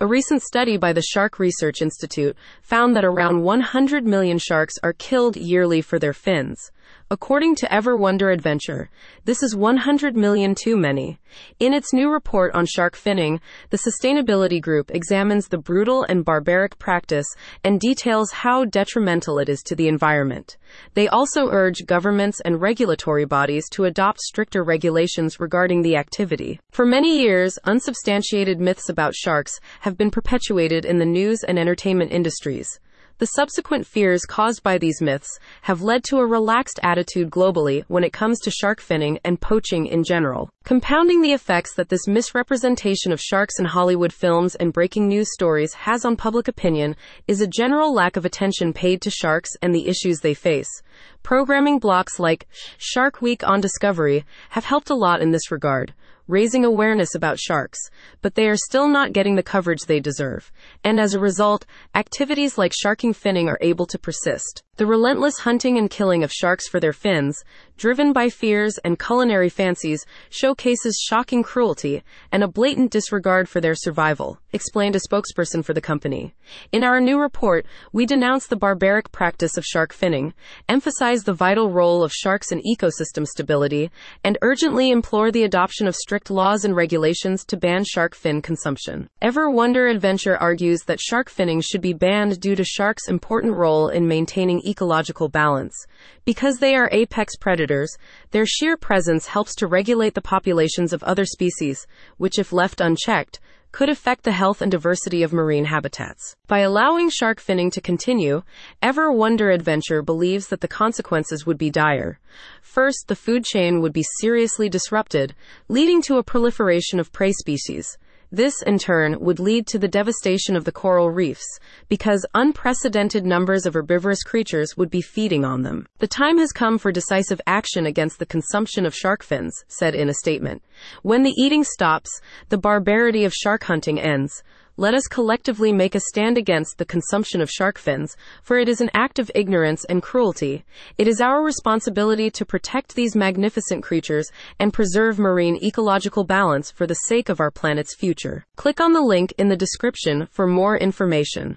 A recent study by the Shark Research Institute found that around 100 million sharks are killed yearly for their fins. According to Ever Wonder Adventure, this is 100 million too many. In its new report on shark finning, the Sustainability Group examines the brutal and barbaric practice and details how detrimental it is to the environment. They also urge governments and regulatory bodies to adopt stricter regulations regarding the activity. For many years, unsubstantiated myths about sharks have been perpetuated in the news and entertainment industries. The subsequent fears caused by these myths have led to a relaxed attitude globally when it comes to shark finning and poaching in general. Compounding the effects that this misrepresentation of sharks in Hollywood films and breaking news stories has on public opinion is a general lack of attention paid to sharks and the issues they face. Programming blocks like Shark Week on Discovery have helped a lot in this regard raising awareness about sharks, but they are still not getting the coverage they deserve. And as a result, activities like sharking finning are able to persist. The relentless hunting and killing of sharks for their fins, driven by fears and culinary fancies, showcases shocking cruelty and a blatant disregard for their survival, explained a spokesperson for the company. In our new report, we denounce the barbaric practice of shark finning, emphasize the vital role of sharks in ecosystem stability, and urgently implore the adoption of strict laws and regulations to ban shark fin consumption. Ever Wonder Adventure argues that shark finning should be banned due to sharks' important role in maintaining ecological balance. Because they are apex predators, their sheer presence helps to regulate the populations of other species, which, if left unchecked, could affect the health and diversity of marine habitats. By allowing shark finning to continue, Ever Wonder Adventure believes that the consequences would be dire. First, the food chain would be seriously disrupted, leading to a proliferation of prey species. This, in turn, would lead to the devastation of the coral reefs, because unprecedented numbers of herbivorous creatures would be feeding on them. The time has come for decisive action against the consumption of shark fins, said in a statement. When the eating stops, the barbarity of shark hunting ends let us collectively make a stand against the consumption of shark fins, for it is an act of ignorance and cruelty. It is our responsibility to protect these magnificent creatures and preserve marine ecological balance for the sake of our planet's future. Click on the link in the description for more information.